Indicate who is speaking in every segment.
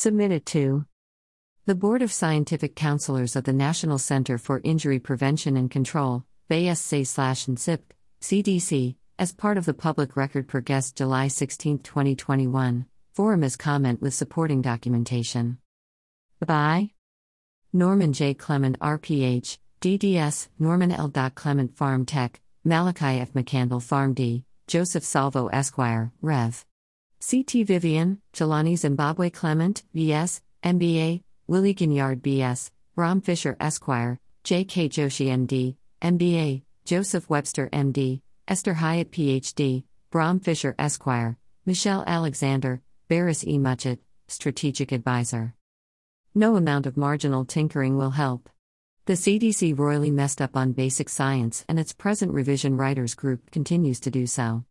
Speaker 1: Submitted to the Board of Scientific Counselors of the National Center for Injury Prevention and Control, BSC/NCIP, CDC, as part of the public record per guest July 16, 2021. Forum is comment with supporting documentation. By Norman J. Clement, RPH, DDS, Norman L. Clement Pharm Tech, Malachi F. McCandle PharmD, Joseph Salvo Esquire, Rev. CT Vivian, Jelani Zimbabwe Clement, BS, MBA, Willie Ginyard BS, Ram Fisher Esquire, J.K. Joshi MD, MBA, Joseph Webster MD, Esther Hyatt PhD, Brom Fisher Esquire, Michelle Alexander, Barris E. Muchett, Strategic Advisor. No amount of marginal tinkering will help. The CDC royally messed up on basic science, and its present revision writers group continues to do so.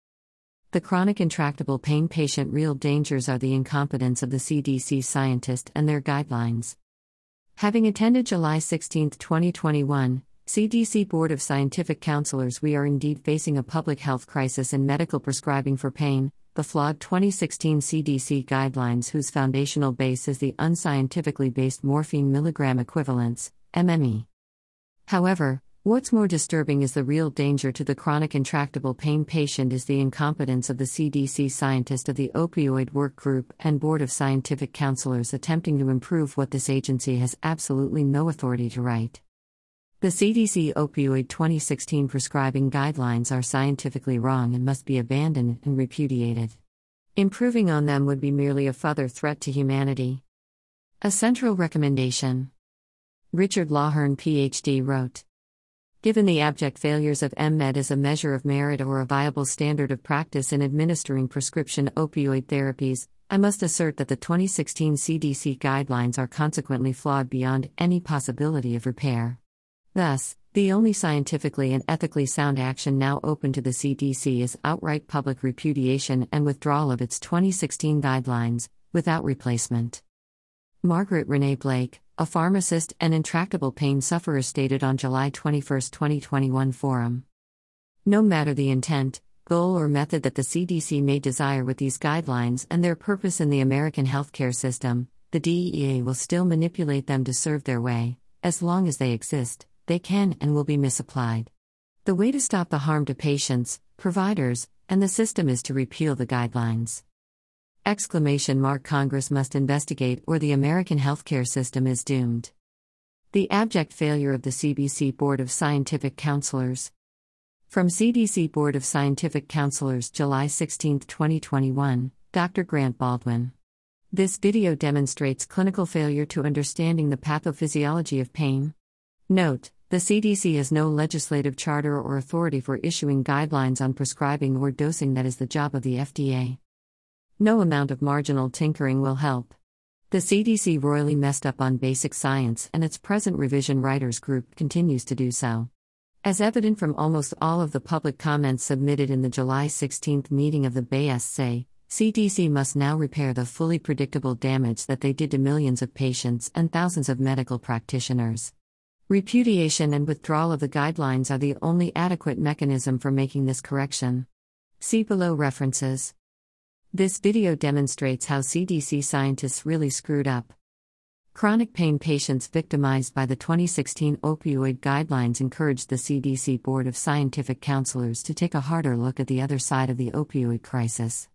Speaker 1: The chronic intractable pain patient real dangers are the incompetence of the CDC scientist and their guidelines. Having attended July 16, 2021, CDC Board of Scientific Counselors, we are indeed facing a public health crisis in medical prescribing for pain, the flawed 2016 CDC guidelines, whose foundational base is the unscientifically based morphine milligram equivalents, MME. However, What's more disturbing is the real danger to the chronic intractable pain patient is the incompetence of the CDC scientist of the Opioid Work Group and Board of Scientific Counselors attempting to improve what this agency has absolutely no authority to write. The CDC Opioid 2016 prescribing guidelines are scientifically wrong and must be abandoned and repudiated. Improving on them would be merely a further threat to humanity. A central recommendation. Richard Lawhern, PhD, wrote Given the abject failures of MMed as a measure of merit or a viable standard of practice in administering prescription opioid therapies, I must assert that the 2016 CDC guidelines are consequently flawed beyond any possibility of repair. Thus, the only scientifically and ethically sound action now open to the CDC is outright public repudiation and withdrawal of its 2016 guidelines, without replacement. Margaret Renee Blake, a pharmacist and intractable pain sufferer, stated on July 21, 2021 forum. No matter the intent, goal, or method that the CDC may desire with these guidelines and their purpose in the American healthcare system, the DEA will still manipulate them to serve their way. As long as they exist, they can and will be misapplied. The way to stop the harm to patients, providers, and the system is to repeal the guidelines. Exclamation mark Congress must investigate or the American healthcare system is doomed. The abject failure of the CDC Board of Scientific Counselors. From CDC Board of Scientific Counselors, July 16, 2021, Dr. Grant Baldwin. This video demonstrates clinical failure to understanding the pathophysiology of pain. Note, the CDC has no legislative charter or authority for issuing guidelines on prescribing or dosing that is the job of the FDA. No amount of marginal tinkering will help. The CDC royally messed up on basic science, and its present revision writers group continues to do so. As evident from almost all of the public comments submitted in the July 16 meeting of the BSC, CDC must now repair the fully predictable damage that they did to millions of patients and thousands of medical practitioners. Repudiation and withdrawal of the guidelines are the only adequate mechanism for making this correction. See below references. This video demonstrates how CDC scientists really screwed up. Chronic pain patients victimized by the 2016 opioid guidelines encouraged the CDC Board of Scientific Counselors to take a harder look at the other side of the opioid crisis.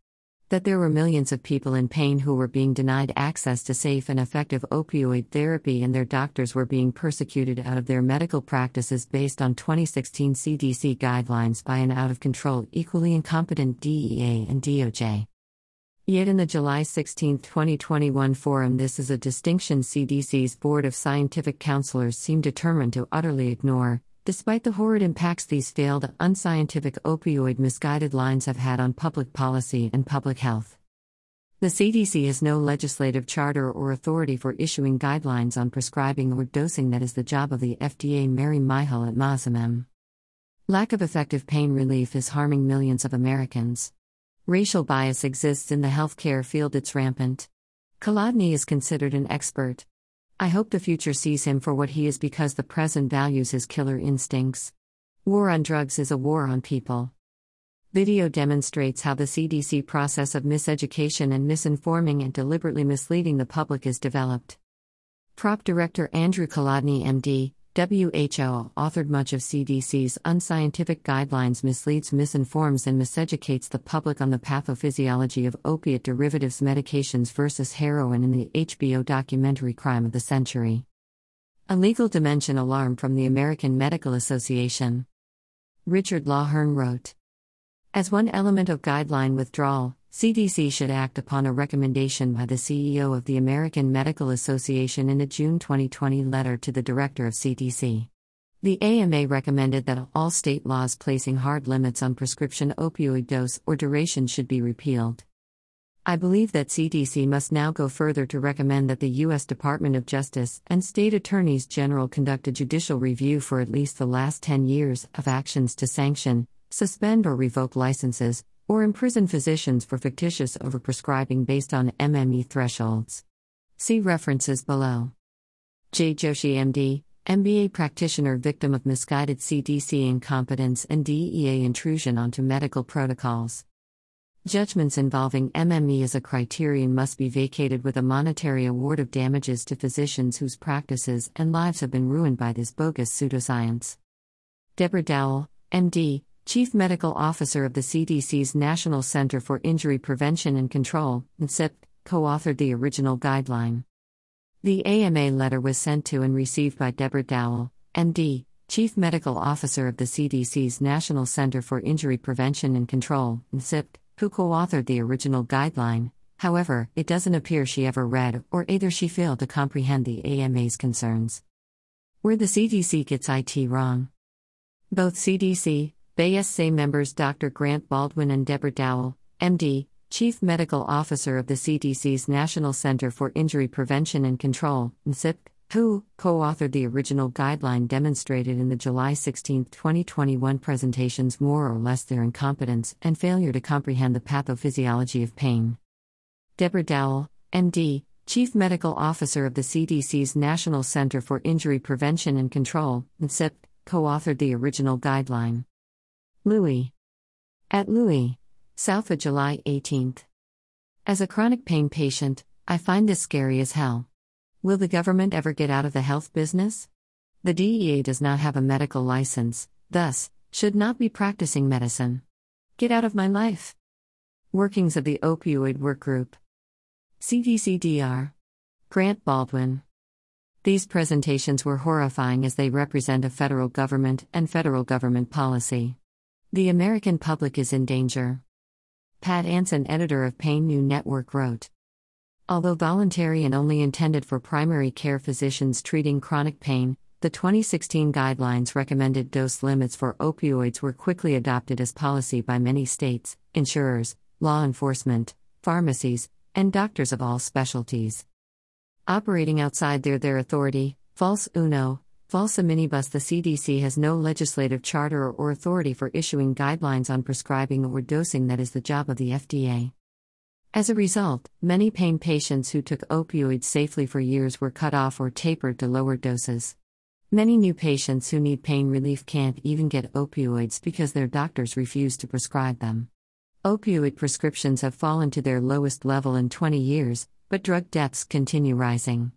Speaker 1: That there were millions of people in pain who were being denied access to safe and effective opioid therapy and their doctors were being persecuted out of their medical practices based on 2016 CDC guidelines by an out of control, equally incompetent DEA and DOJ. Yet in the July 16, 2021 forum, this is a distinction CDC's Board of Scientific Counselors seem determined to utterly ignore, despite the horrid impacts these failed, unscientific opioid misguided lines have had on public policy and public health. The CDC has no legislative charter or authority for issuing guidelines on prescribing or dosing that is the job of the FDA. Mary Michael at Mazamem. Lack of effective pain relief is harming millions of Americans. Racial bias exists in the healthcare field, it's rampant. Kolodny is considered an expert. I hope the future sees him for what he is because the present values his killer instincts. War on drugs is a war on people. Video demonstrates how the CDC process of miseducation and misinforming and deliberately misleading the public is developed. Prop Director Andrew Kolodny, MD, WHO, authored much of CDC's unscientific guidelines, misleads, misinforms, and miseducates the public on the pathophysiology of opiate derivatives medications versus heroin in the HBO documentary Crime of the Century. A legal dimension alarm from the American Medical Association. Richard Lawhern wrote As one element of guideline withdrawal, CDC should act upon a recommendation by the CEO of the American Medical Association in a June 2020 letter to the director of CDC. The AMA recommended that all state laws placing hard limits on prescription opioid dose or duration should be repealed. I believe that CDC must now go further to recommend that the U.S. Department of Justice and state attorneys general conduct a judicial review for at least the last 10 years of actions to sanction, suspend, or revoke licenses, or imprison physicians for fictitious overprescribing based on MME thresholds. See references below. J. Joshi, MD, MBA practitioner victim of misguided CDC incompetence and DEA intrusion onto medical protocols. Judgments involving MME as a criterion must be vacated with a monetary award of damages to physicians whose practices and lives have been ruined by this bogus pseudoscience. Deborah Dowell, MD, Chief Medical Officer of the CDC's National Center for Injury Prevention and Control, NCIP, co authored the original guideline. The AMA letter was sent to and received by Deborah Dowell, MD, Chief Medical Officer of the CDC's National Center for Injury Prevention and Control, NCIP, who co authored the original guideline. However, it doesn't appear she ever read, or either she failed to comprehend the AMA's concerns. Where the CDC gets IT wrong. Both CDC, BSA members Dr. Grant Baldwin and Deborah Dowell, MD, Chief Medical Officer of the CDC's National Center for Injury Prevention and Control, NCIP, who co authored the original guideline, demonstrated in the July 16, 2021 presentations more or less their incompetence and failure to comprehend the pathophysiology of pain. Deborah Dowell, MD, Chief Medical Officer of the CDC's National Center for Injury Prevention and Control, NCIP, co authored the original guideline. Louis. At Louis. South of July 18th. As a chronic pain patient, I find this scary as hell. Will the government ever get out of the health business? The DEA does not have a medical license, thus, should not be practicing medicine. Get out of my life. Workings of the Opioid Work Group. CDCDR. Grant Baldwin. These presentations were horrifying as they represent a federal government and federal government policy. The American public is in danger. Pat Anson, editor of Pain News Network, wrote Although voluntary and only intended for primary care physicians treating chronic pain, the 2016 guidelines recommended dose limits for opioids were quickly adopted as policy by many states, insurers, law enforcement, pharmacies, and doctors of all specialties. Operating outside their, their authority, false uno, Falsa minibus The CDC has no legislative charter or authority for issuing guidelines on prescribing or dosing that is the job of the FDA. As a result, many pain patients who took opioids safely for years were cut off or tapered to lower doses. Many new patients who need pain relief can't even get opioids because their doctors refuse to prescribe them. Opioid prescriptions have fallen to their lowest level in 20 years, but drug deaths continue rising.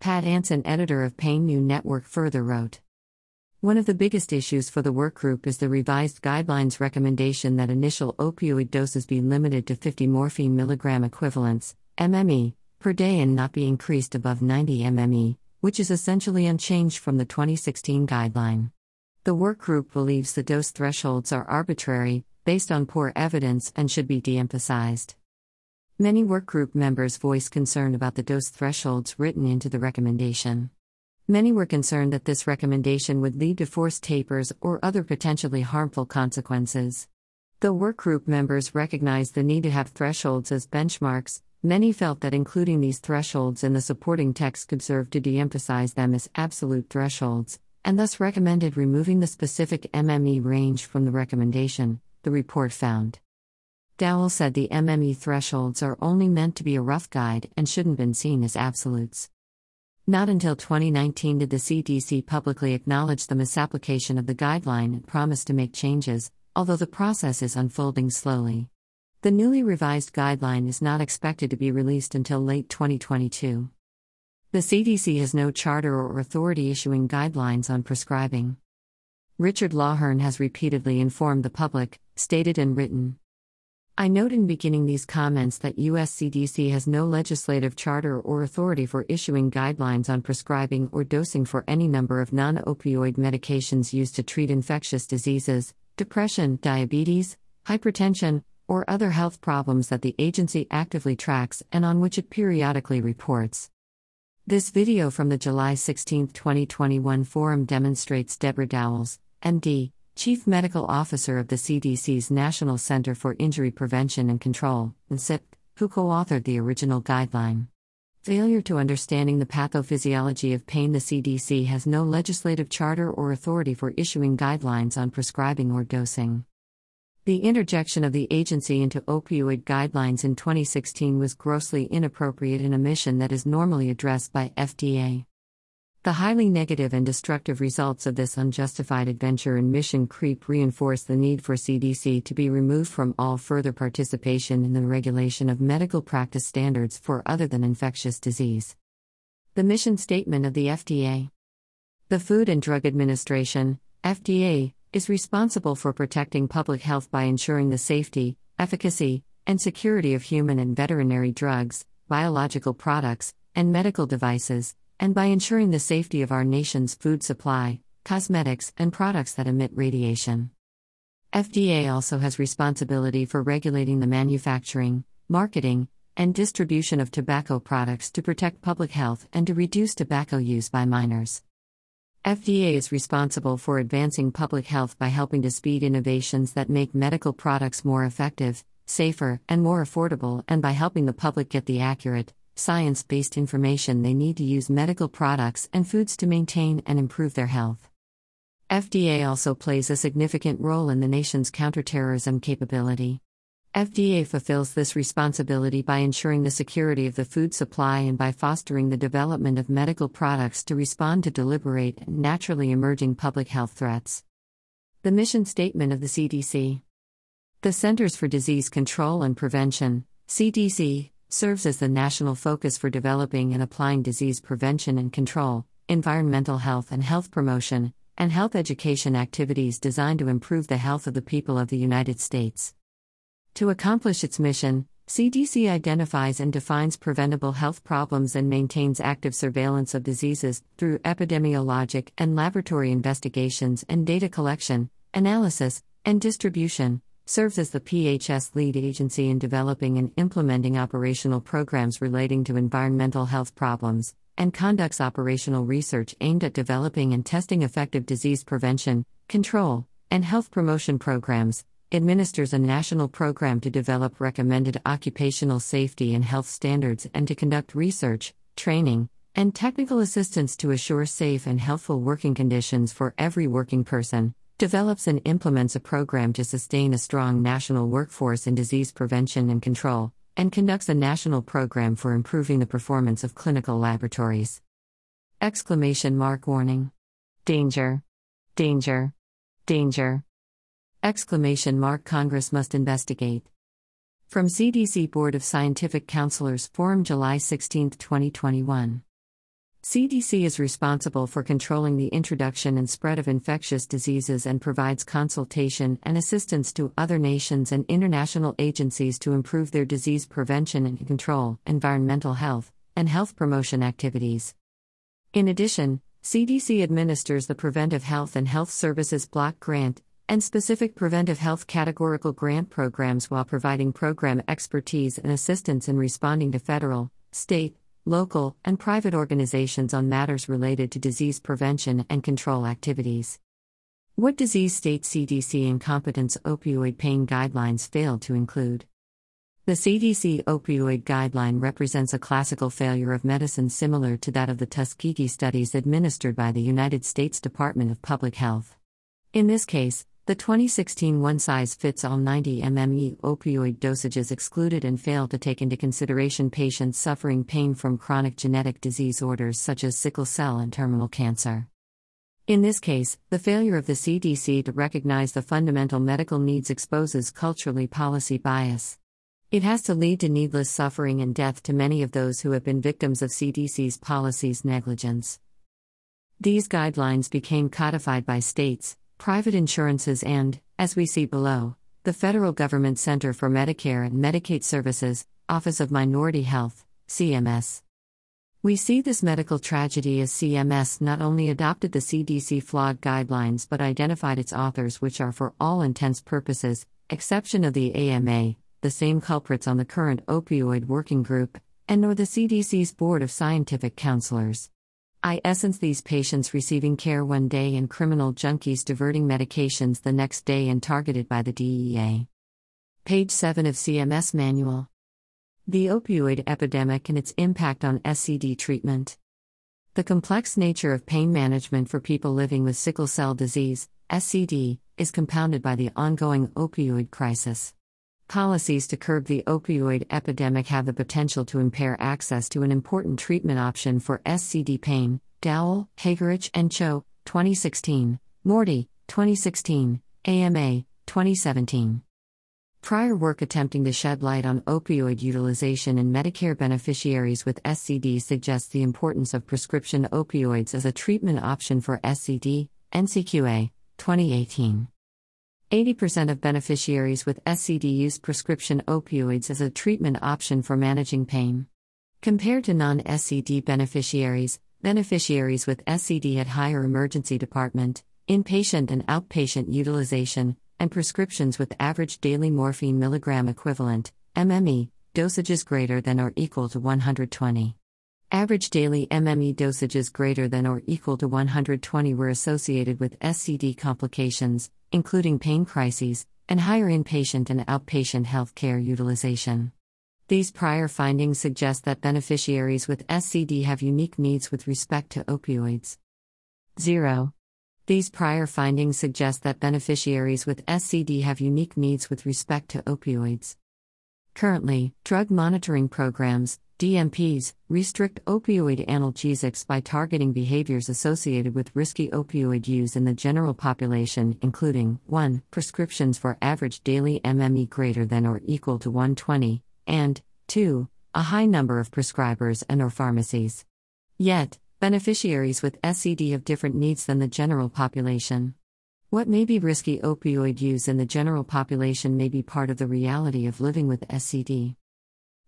Speaker 1: Pat Anson, editor of Pain News Network, further wrote One of the biggest issues for the workgroup is the revised guidelines recommendation that initial opioid doses be limited to 50 morphine milligram equivalents, MME, per day and not be increased above 90 MME, which is essentially unchanged from the 2016 guideline. The workgroup believes the dose thresholds are arbitrary, based on poor evidence, and should be de emphasized. Many workgroup members voiced concern about the dose thresholds written into the recommendation. Many were concerned that this recommendation would lead to forced tapers or other potentially harmful consequences. Though workgroup members recognized the need to have thresholds as benchmarks, many felt that including these thresholds in the supporting text could serve to de emphasize them as absolute thresholds, and thus recommended removing the specific MME range from the recommendation, the report found. Dowell said the MME thresholds are only meant to be a rough guide and shouldn't been seen as absolutes. Not until 2019 did the CDC publicly acknowledge the misapplication of the guideline and promise to make changes, although the process is unfolding slowly. The newly revised guideline is not expected to be released until late 2022. The CDC has no charter or authority issuing guidelines on prescribing. Richard Lawhern has repeatedly informed the public, stated and written. I note in beginning these comments that US CDC has no legislative charter or authority for issuing guidelines on prescribing or dosing for any number of non opioid medications used to treat infectious diseases, depression, diabetes, hypertension, or other health problems that the agency actively tracks and on which it periodically reports. This video from the July 16, 2021 forum demonstrates Deborah Dowell's, MD, Chief Medical Officer of the CDC's National Center for Injury Prevention and Control, NCIP, who co authored the original guideline. Failure to understanding the pathophysiology of pain The CDC has no legislative charter or authority for issuing guidelines on prescribing or dosing. The interjection of the agency into opioid guidelines in 2016 was grossly inappropriate in a mission that is normally addressed by FDA. The highly negative and destructive results of this unjustified adventure in mission creep reinforce the need for CDC to be removed from all further participation in the regulation of medical practice standards for other than infectious disease. The mission statement of the FDA The Food and Drug Administration, FDA, is responsible for protecting public health by ensuring the safety, efficacy, and security of human and veterinary drugs, biological products, and medical devices, and by ensuring the safety of our nation's food supply, cosmetics, and products that emit radiation. FDA also has responsibility for regulating the manufacturing, marketing, and distribution of tobacco products to protect public health and to reduce tobacco use by minors. FDA is responsible for advancing public health by helping to speed innovations that make medical products more effective, safer, and more affordable, and by helping the public get the accurate, science based information they need to use medical products and foods to maintain and improve their health. FDA also plays a significant role in the nation's counterterrorism capability. FDA fulfills this responsibility by ensuring the security of the food supply and by fostering the development of medical products to respond to deliberate and naturally emerging public health threats. The mission statement of the CDC The Centers for Disease Control and Prevention, CDC, serves as the national focus for developing and applying disease prevention and control, environmental health and health promotion, and health education activities designed to improve the health of the people of the United States. To accomplish its mission, CDC identifies and defines preventable health problems and maintains active surveillance of diseases through epidemiologic and laboratory investigations and data collection, analysis, and distribution. Serves as the PHS lead agency in developing and implementing operational programs relating to environmental health problems, and conducts operational research aimed at developing and testing effective disease prevention, control, and health promotion programs, administers a national program to develop recommended occupational safety and health standards and to conduct research, training, and technical assistance to assure safe and healthful working conditions for every working person, develops and implements a program to sustain a strong national workforce in disease prevention and control, and conducts a national program for improving the performance of clinical laboratories. Exclamation mark warning. Danger. Danger. Danger. Exclamation mark Congress must investigate. From CDC Board of Scientific Counselors Forum July 16, 2021. CDC is responsible for controlling the introduction and spread of infectious diseases and provides consultation and assistance to other nations and international agencies to improve their disease prevention and control, environmental health, and health promotion activities. In addition, CDC administers the Preventive Health and Health Services Block Grant and specific preventive health categorical grant programs while providing program expertise and assistance in responding to federal, state, local, and private organizations on matters related to disease prevention and control activities. What disease state CDC incompetence opioid pain guidelines failed to include? The CDC opioid guideline represents a classical failure of medicine similar to that of the Tuskegee studies administered by the United States Department of Public Health. In this case, the 2016 one size fits all 90 mme opioid dosages excluded and failed to take into consideration patients suffering pain from chronic genetic disease orders such as sickle cell and terminal cancer. In this case, the failure of the CDC to recognize the fundamental medical needs exposes culturally policy bias. It has to lead to needless suffering and death to many of those who have been victims of CDC's policies negligence. These guidelines became codified by states, private insurances, and, as we see below, the federal government Center for Medicare and Medicaid Services, Office of Minority Health, CMS. We see this medical tragedy as CMS not only adopted the CDC flawed guidelines but identified its authors, which are for all intents purposes, exception of the AMA, the same culprits on the current opioid working group, and nor the CDC's Board of Scientific Counselors. I essence these patients receiving care one day and criminal junkies diverting medications the next day and targeted by the DEA. Page 7 of CMS Manual. The opioid epidemic and its impact on SCD treatment. The complex nature of pain management for people living with sickle cell disease, SCD, is compounded by the ongoing opioid crisis. Policies to curb the opioid epidemic have the potential to impair access to an important treatment option for SCD pain. Dowell, Haegerich, and Chou, 2016. Morty, 2016. AMA, 2017. Prior work attempting to shed light on opioid utilization in Medicare beneficiaries with SCD suggests the importance of prescription opioids as a treatment option for SCD, NCQA, 2018. 80% of beneficiaries with SCD use prescription opioids as a treatment option for managing pain. Compared to non SCD beneficiaries, beneficiaries with SCD had higher emergency department, inpatient and outpatient utilization, and prescriptions with average daily morphine milligram equivalent, MME, dosages greater than or equal to 120. Average daily MME dosages greater than or equal to 120 were associated with SCD complications, including pain crises, and higher inpatient and outpatient health care utilization. These prior findings suggest that beneficiaries with SCD have unique needs with respect to opioids. 0. These prior findings suggest that beneficiaries with SCD have unique needs with respect to opioids. Currently, drug monitoring programs, DMPs, restrict opioid analgesics by targeting behaviors associated with risky opioid use in the general population, including 1. Prescriptions for average daily MME greater than or equal to 120, and 2. A high number of prescribers and or pharmacies. Yet, beneficiaries with SCD have different needs than the general population. What may be risky opioid use in the general population may be part of the reality of living with SCD.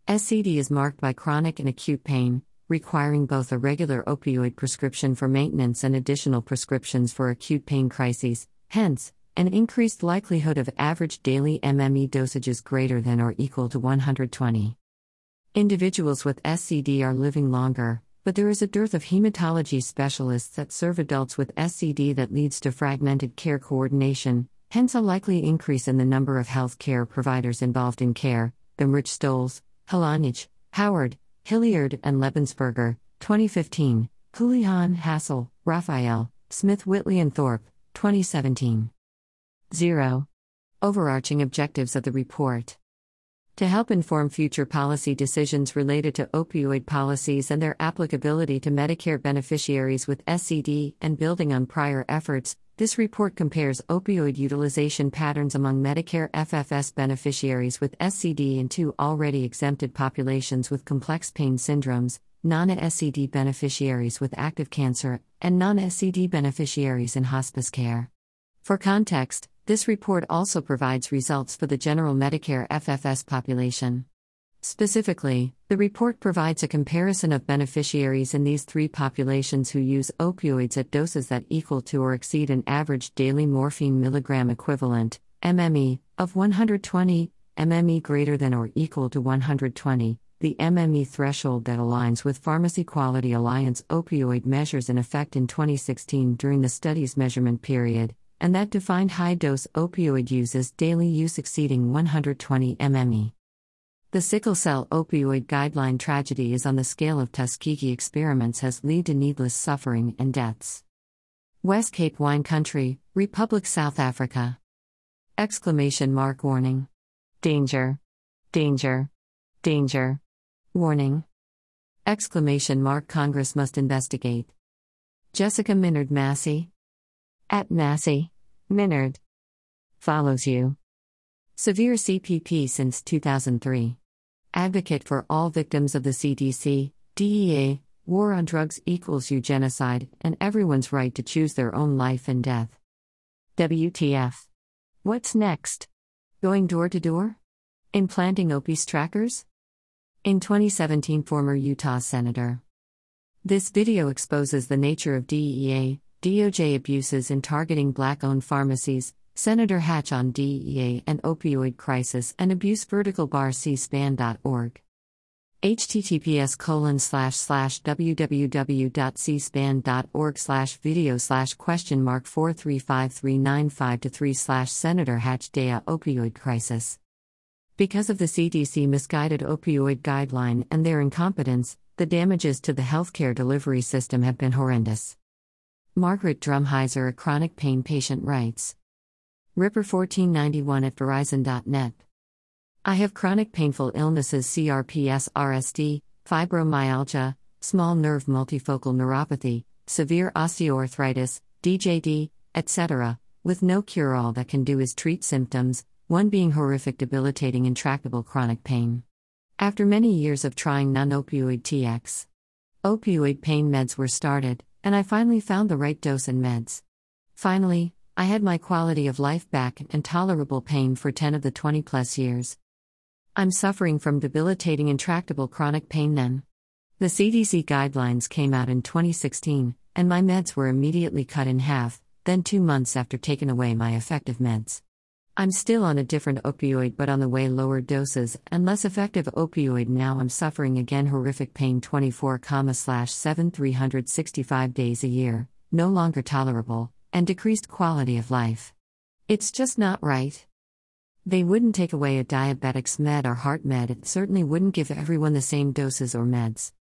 Speaker 1: SCD is marked by chronic and acute pain, requiring both a regular opioid prescription for maintenance and additional prescriptions for acute pain crises, hence, an increased likelihood of average daily MME dosages greater than or equal to 120. Individuals with SCD are living longer, but there is a dearth of hematology specialists that serve adults with SCD that leads to fragmented care coordination, hence a likely increase in the number of health care providers involved in care. The Rich Stolz, Halanych, Howard, Hilliard, and Lebensburger, 2015, Houlihan Hassell, Raphael, Smith Whitley and Thorpe, 2017. 0. Overarching objectives of the report. To help inform future policy decisions related to opioid policies and their applicability to Medicare beneficiaries with SCD and building on prior efforts, this report compares opioid utilization patterns among Medicare FFS beneficiaries with SCD and two already exempted populations with complex pain syndromes, non SCD beneficiaries with active cancer, and non SCD beneficiaries in hospice care. For context, this report also provides results for the general Medicare FFS population. Specifically, the report provides a comparison of beneficiaries in these three populations who use opioids at doses that equal to or exceed an average daily morphine milligram equivalent, MME, of 120, MME greater than or equal to 120, the MME threshold that aligns with Pharmacy Quality Alliance opioid measures in effect in 2016 during the study's measurement period, and that defined high dose opioid use as daily use exceeding 120 MME. The sickle cell opioid guideline tragedy is on the scale of Tuskegee experiments has led to needless suffering and deaths. West Cape Wine Country, Republic South Africa. Exclamation mark warning. Danger. Danger. Danger. Warning. Exclamation mark Congress must investigate. Jessica Minard Massey. At Massey. Minard. Follows you. Severe CPP since 2003. Advocate for all victims of the CDC, DEA, war on drugs equals eugenocide, and everyone's right to choose their own life and death. WTF. What's next? Going door to door? Implanting OPIS trackers? In 2017, former Utah Senator. This video exposes the nature of DEA, DOJ abuses in targeting black owned pharmacies, Senator Hatch on DEA and opioid crisis and abuse vertical bar cspan.org https colon slash slash www.cspan.org slash video slash question mark 4353952 3 slash Senator Hatch Dea opioid crisis. Because of the CDC misguided opioid guideline and their incompetence, the damages to the healthcare delivery system have been horrendous. Margaret Drumheiser, a chronic pain patient, writes Ripper 1491 at Verizon.net. I have chronic painful illnesses CRPS RSD, fibromyalgia, small nerve multifocal neuropathy, severe osteoarthritis, DJD, etc., with no cure all that can do is treat symptoms, one being horrific, debilitating, intractable chronic pain. After many years of trying non opioid TX, opioid pain meds were started, and I finally found the right dose and meds. Finally, I had my quality of life back and tolerable pain for 10 of the 20 plus years. I'm suffering from debilitating intractable chronic pain then. The CDC guidelines came out in 2016, and my meds were immediately cut in half, then two months after taking away my effective meds. I'm still on a different opioid but on the way lower doses and less effective opioid now I'm suffering again horrific pain 24, 7 365 days a year, no longer tolerable, and decreased quality of life. It's just not right. They wouldn't take away a diabetic's med or heart med, it certainly wouldn't give everyone the same doses or meds.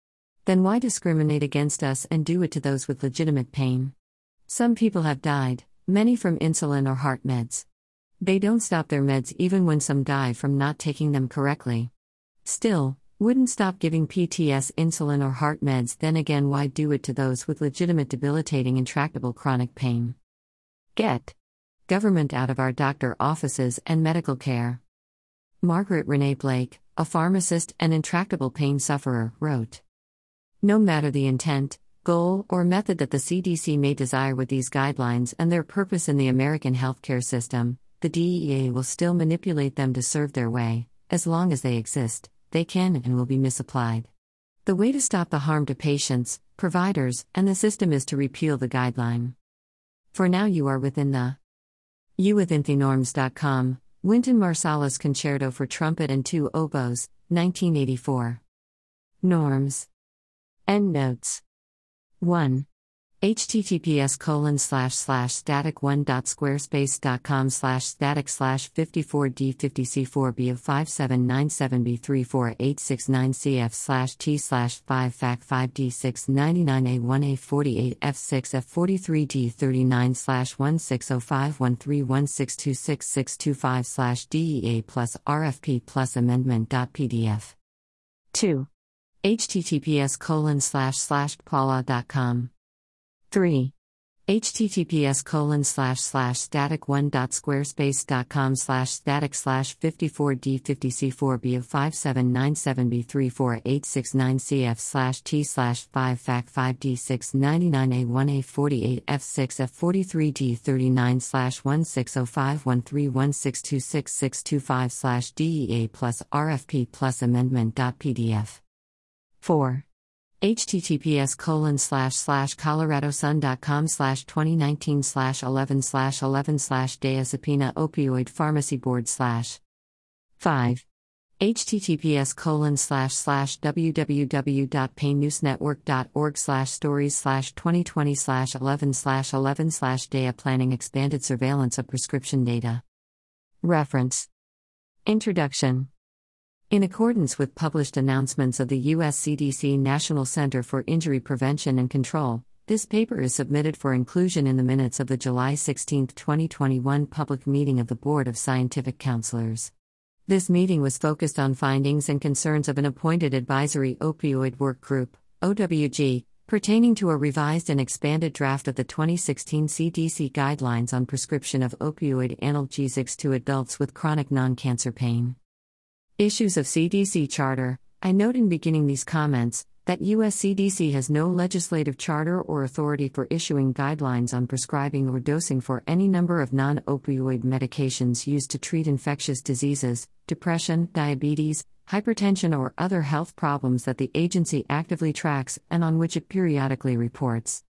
Speaker 1: Then why discriminate against us and do it to those with legitimate pain? Some people have died, many from insulin or heart meds. They don't stop their meds even when some die from not taking them correctly. Still, wouldn't stop giving PTS insulin or heart meds, then again, why do it to those with legitimate debilitating intractable chronic pain? Get government out of our doctor offices and medical care. Margaret Renee Blake, a pharmacist and intractable pain sufferer, wrote No matter the intent, goal, or method that the CDC may desire with these guidelines and their purpose in the American healthcare system, the DEA will still manipulate them to serve their way. As long as they exist, they can and will be misapplied. The way to stop the harm to patients, providers, and the system is to repeal the guideline. For now, you are within the uwithinthinorms.com, Wynton Marsalis Concerto for Trumpet and Two Oboes, 1984. Norms. Endnotes. 1 https colon slash slash static one dot squarespace.com slash static slash 54d50c4b of 5797b34869cf slash t slash 5 fac 5d699a1a48f6f43d39 slash 160513162665 slash dea plus rfp plus amendment.pdf 2 https colon slash slash 3 https colon slash slash static one dot Squarespace dot squarespace.com slash static slash 54d50c4b of 5797b34869cf slash t slash 5 fac 5d699a1a48f6f43d39 slash 160513162665 slash dea plus rfp plus amendment.pdf 4 https colon slash slash coloradosun.com slash 2019 slash 11 slash 11 slash dea subpoena opioid pharmacy board slash 5 https colon slash slash www.painnewsnetwork.org slash stories slash 2020 slash 11 slash 11 slash dea planning expanded surveillance of prescription data reference introduction in accordance with published announcements of the U.S. CDC National Center for Injury Prevention and Control, this paper is submitted for inclusion in the minutes of the July 16, 2021 public meeting of the Board of Scientific Counselors. This meeting was focused on findings and concerns of an appointed advisory opioid work group, OWG, pertaining to a revised and expanded draft of the 2016 CDC guidelines on prescription of opioid analgesics to adults with chronic non cancer pain. Issues of CDC Charter I note in beginning these comments that US CDC has no legislative charter or authority for issuing guidelines on prescribing or dosing for any number of non opioid medications used to treat infectious diseases, depression, diabetes, hypertension, or other health problems that the agency actively tracks and on which it periodically reports.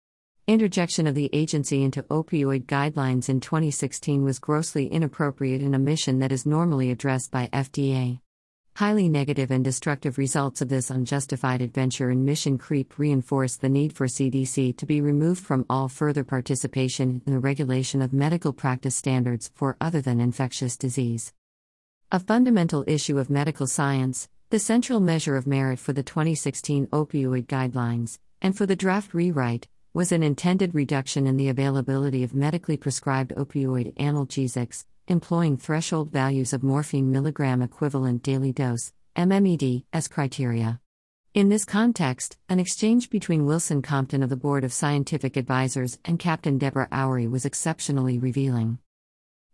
Speaker 1: Interjection of the agency into opioid guidelines in 2016 was grossly inappropriate in a mission that is normally addressed by FDA. Highly negative and destructive results of this unjustified adventure in mission creep reinforce the need for CDC to be removed from all further participation in the regulation of medical practice standards for other than infectious disease. A fundamental issue of medical science, the central measure of merit for the 2016 opioid guidelines, and for the draft rewrite, was an intended reduction in the availability of medically prescribed opioid analgesics, employing threshold values of morphine milligram equivalent daily dose, MMED, as criteria. In this context, an exchange between Wilson Compton of the Board of Scientific Advisors and Captain Deborah Oury was exceptionally revealing.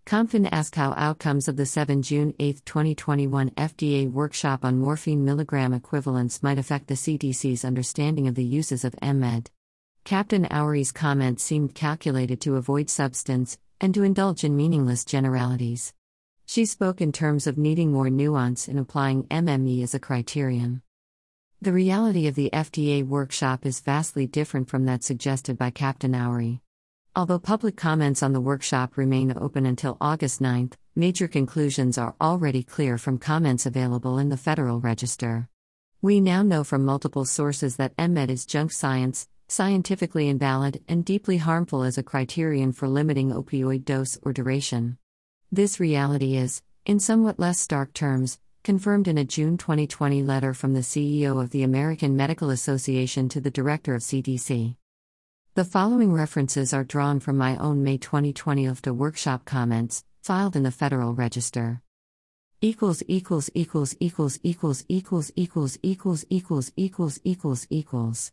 Speaker 1: Compton asked how outcomes of the 7 June 8, 2021 FDA workshop on morphine milligram equivalents might affect the CDC's understanding of the uses of MMED. Captain Oury's comment seemed calculated to avoid substance and to indulge in meaningless generalities. She spoke in terms of needing more nuance in applying MME as a criterion. The reality of the FDA workshop is vastly different from that suggested by Captain Oury. Although public comments on the workshop remain open until August 9, major conclusions are already clear from comments available in the Federal Register. We now know from multiple sources that MMED is junk science, scientifically invalid, and deeply harmful as a criterion for limiting opioid dose or duration. This reality is, in somewhat less stark terms, confirmed in a June 2020 letter from the CEO of the American Medical Association to the Director of CDC. The following references are drawn from my own May 2020 OFTA workshop comments, filed in the Federal Register. equals equals equals equals equals equals equals equals equals equals equals equals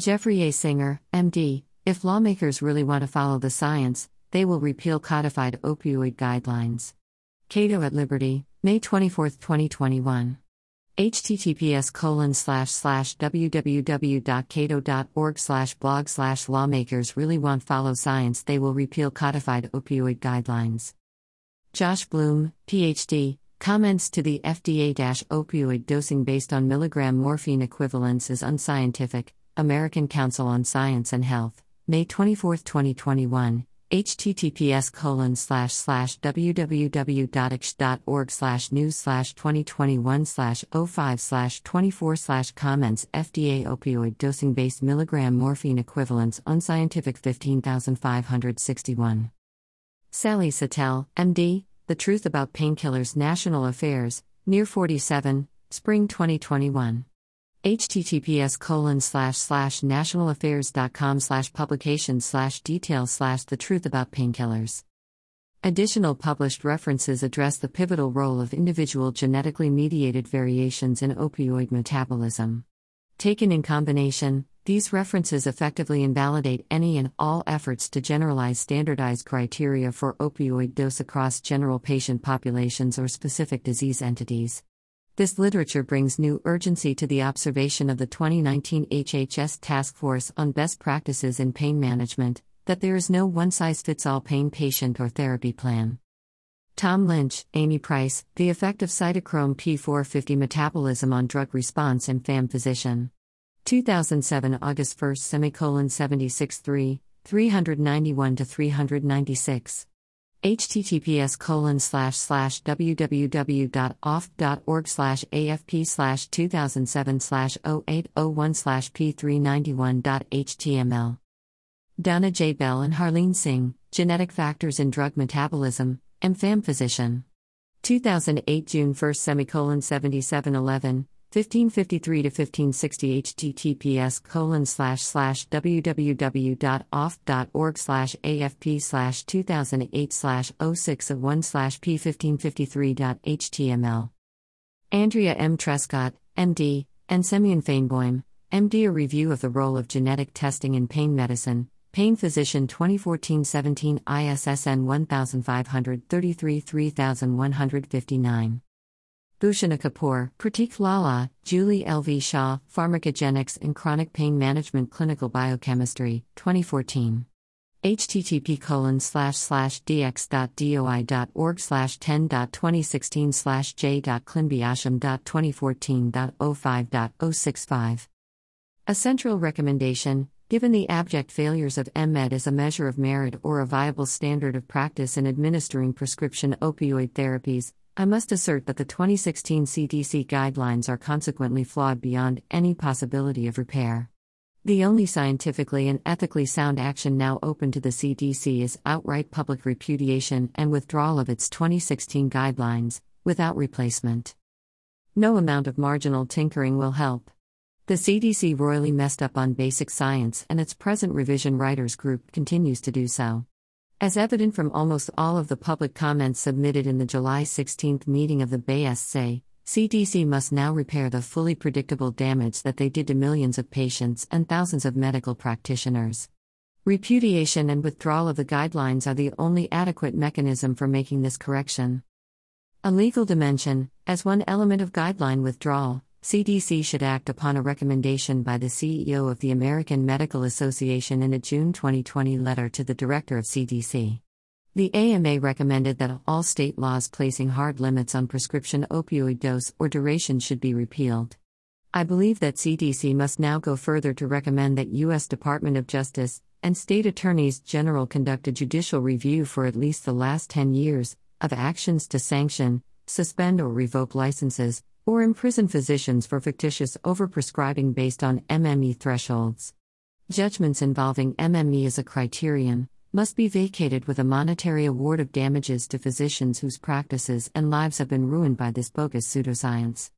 Speaker 1: Jeffrey A. Singer, MD, if lawmakers really want to follow the science, they will repeal codified opioid guidelines. Cato at Liberty, May 24, 2021 https colon slash slash www.cato.org slash blog slash lawmakers really want follow science they will repeal codified opioid guidelines josh bloom phd comments to the fda opioid dosing based on milligram morphine equivalents is unscientific american council on science and health may 24 2021 https colon slash slash www.ix.org slash news slash 2021 slash 05 slash 24 slash comments FDA opioid dosing based milligram morphine equivalents unscientific 15561. Sally Satel, MD, The Truth About Painkillers National Affairs, Near 47, Spring 2021 https colon slash slash nationalaffairs.com slash publications slash details slash the truth about painkillers. Additional published references address the pivotal role of individual genetically mediated variations in opioid metabolism. Taken in combination these references effectively invalidate any and all efforts to generalize standardized criteria for opioid dose across general patient populations or specific disease entities this literature brings new urgency to the observation of the 2019 HHS Task Force on Best Practices in Pain Management that there is no one size fits all pain patient or therapy plan. Tom Lynch, Amy Price, The Effect of Cytochrome P450 Metabolism on Drug Response and FAM Physician. 2007 August 1 semicolon 76 3, 391 to 396 https colon slash slash www.oft.org slash afp slash 2007 slash 0801 slash p391.html. Donna J. Belle and Harleen Singh, Genetic Factors in Drug Metabolism, MFAM Physician. 2008 June 1 semicolon 7711, 1553 to 1560 https colon slash slash www.oft.org slash afp slash 2008 slash 0601 slash p1553.html. Andrea M. Trescot, MD, and Semyon Faynboym, MD. A review of the role of genetic testing in pain medicine. Pain Physician 2014 17 ISSN 1533 3159. Bhushana Kapur, Pratik Lala, Julie L.V. Shaw, Pharmacogenics and Chronic Pain Management Clinical Biochemistry, 2014 http colon slash slash dx.doi.org slash 10.2016 slash j.clinibiasham.2014.05.065. A central recommendation, given the abject failures of MMed as a measure of merit or a viable standard of practice in administering prescription opioid therapies, I must assert that the 2016 CDC guidelines are consequently flawed beyond any possibility of repair. The only scientifically and ethically sound action now open to the CDC is outright public repudiation and withdrawal of its 2016 guidelines, without replacement. No amount of marginal tinkering will help. The CDC royally messed up on basic science, and its present revision writers group continues to do so. As evident from almost all of the public comments submitted in the July 16 meeting of the BSC, CDC must now repair the fully predictable damage that they did to millions of patients and thousands of medical practitioners. Repudiation and withdrawal of the guidelines are the only adequate mechanism for making this correction. A legal dimension, as one element of guideline withdrawal, CDC should act upon a recommendation by the CEO of the American Medical Association in a June 2020 letter to the Director of CDC. The AMA recommended that all state laws placing hard limits on prescription opioid dose or duration should be repealed. I believe that CDC must now go further to recommend that U.S. Department of Justice and state attorneys general conduct a judicial review for at least the last 10 years of actions to sanction, suspend, or revoke licenses, or imprison physicians for fictitious overprescribing based on MME thresholds. Judgments involving MME as a criterion, must be vacated with a monetary award of damages to physicians whose practices and lives have been ruined by this bogus pseudoscience.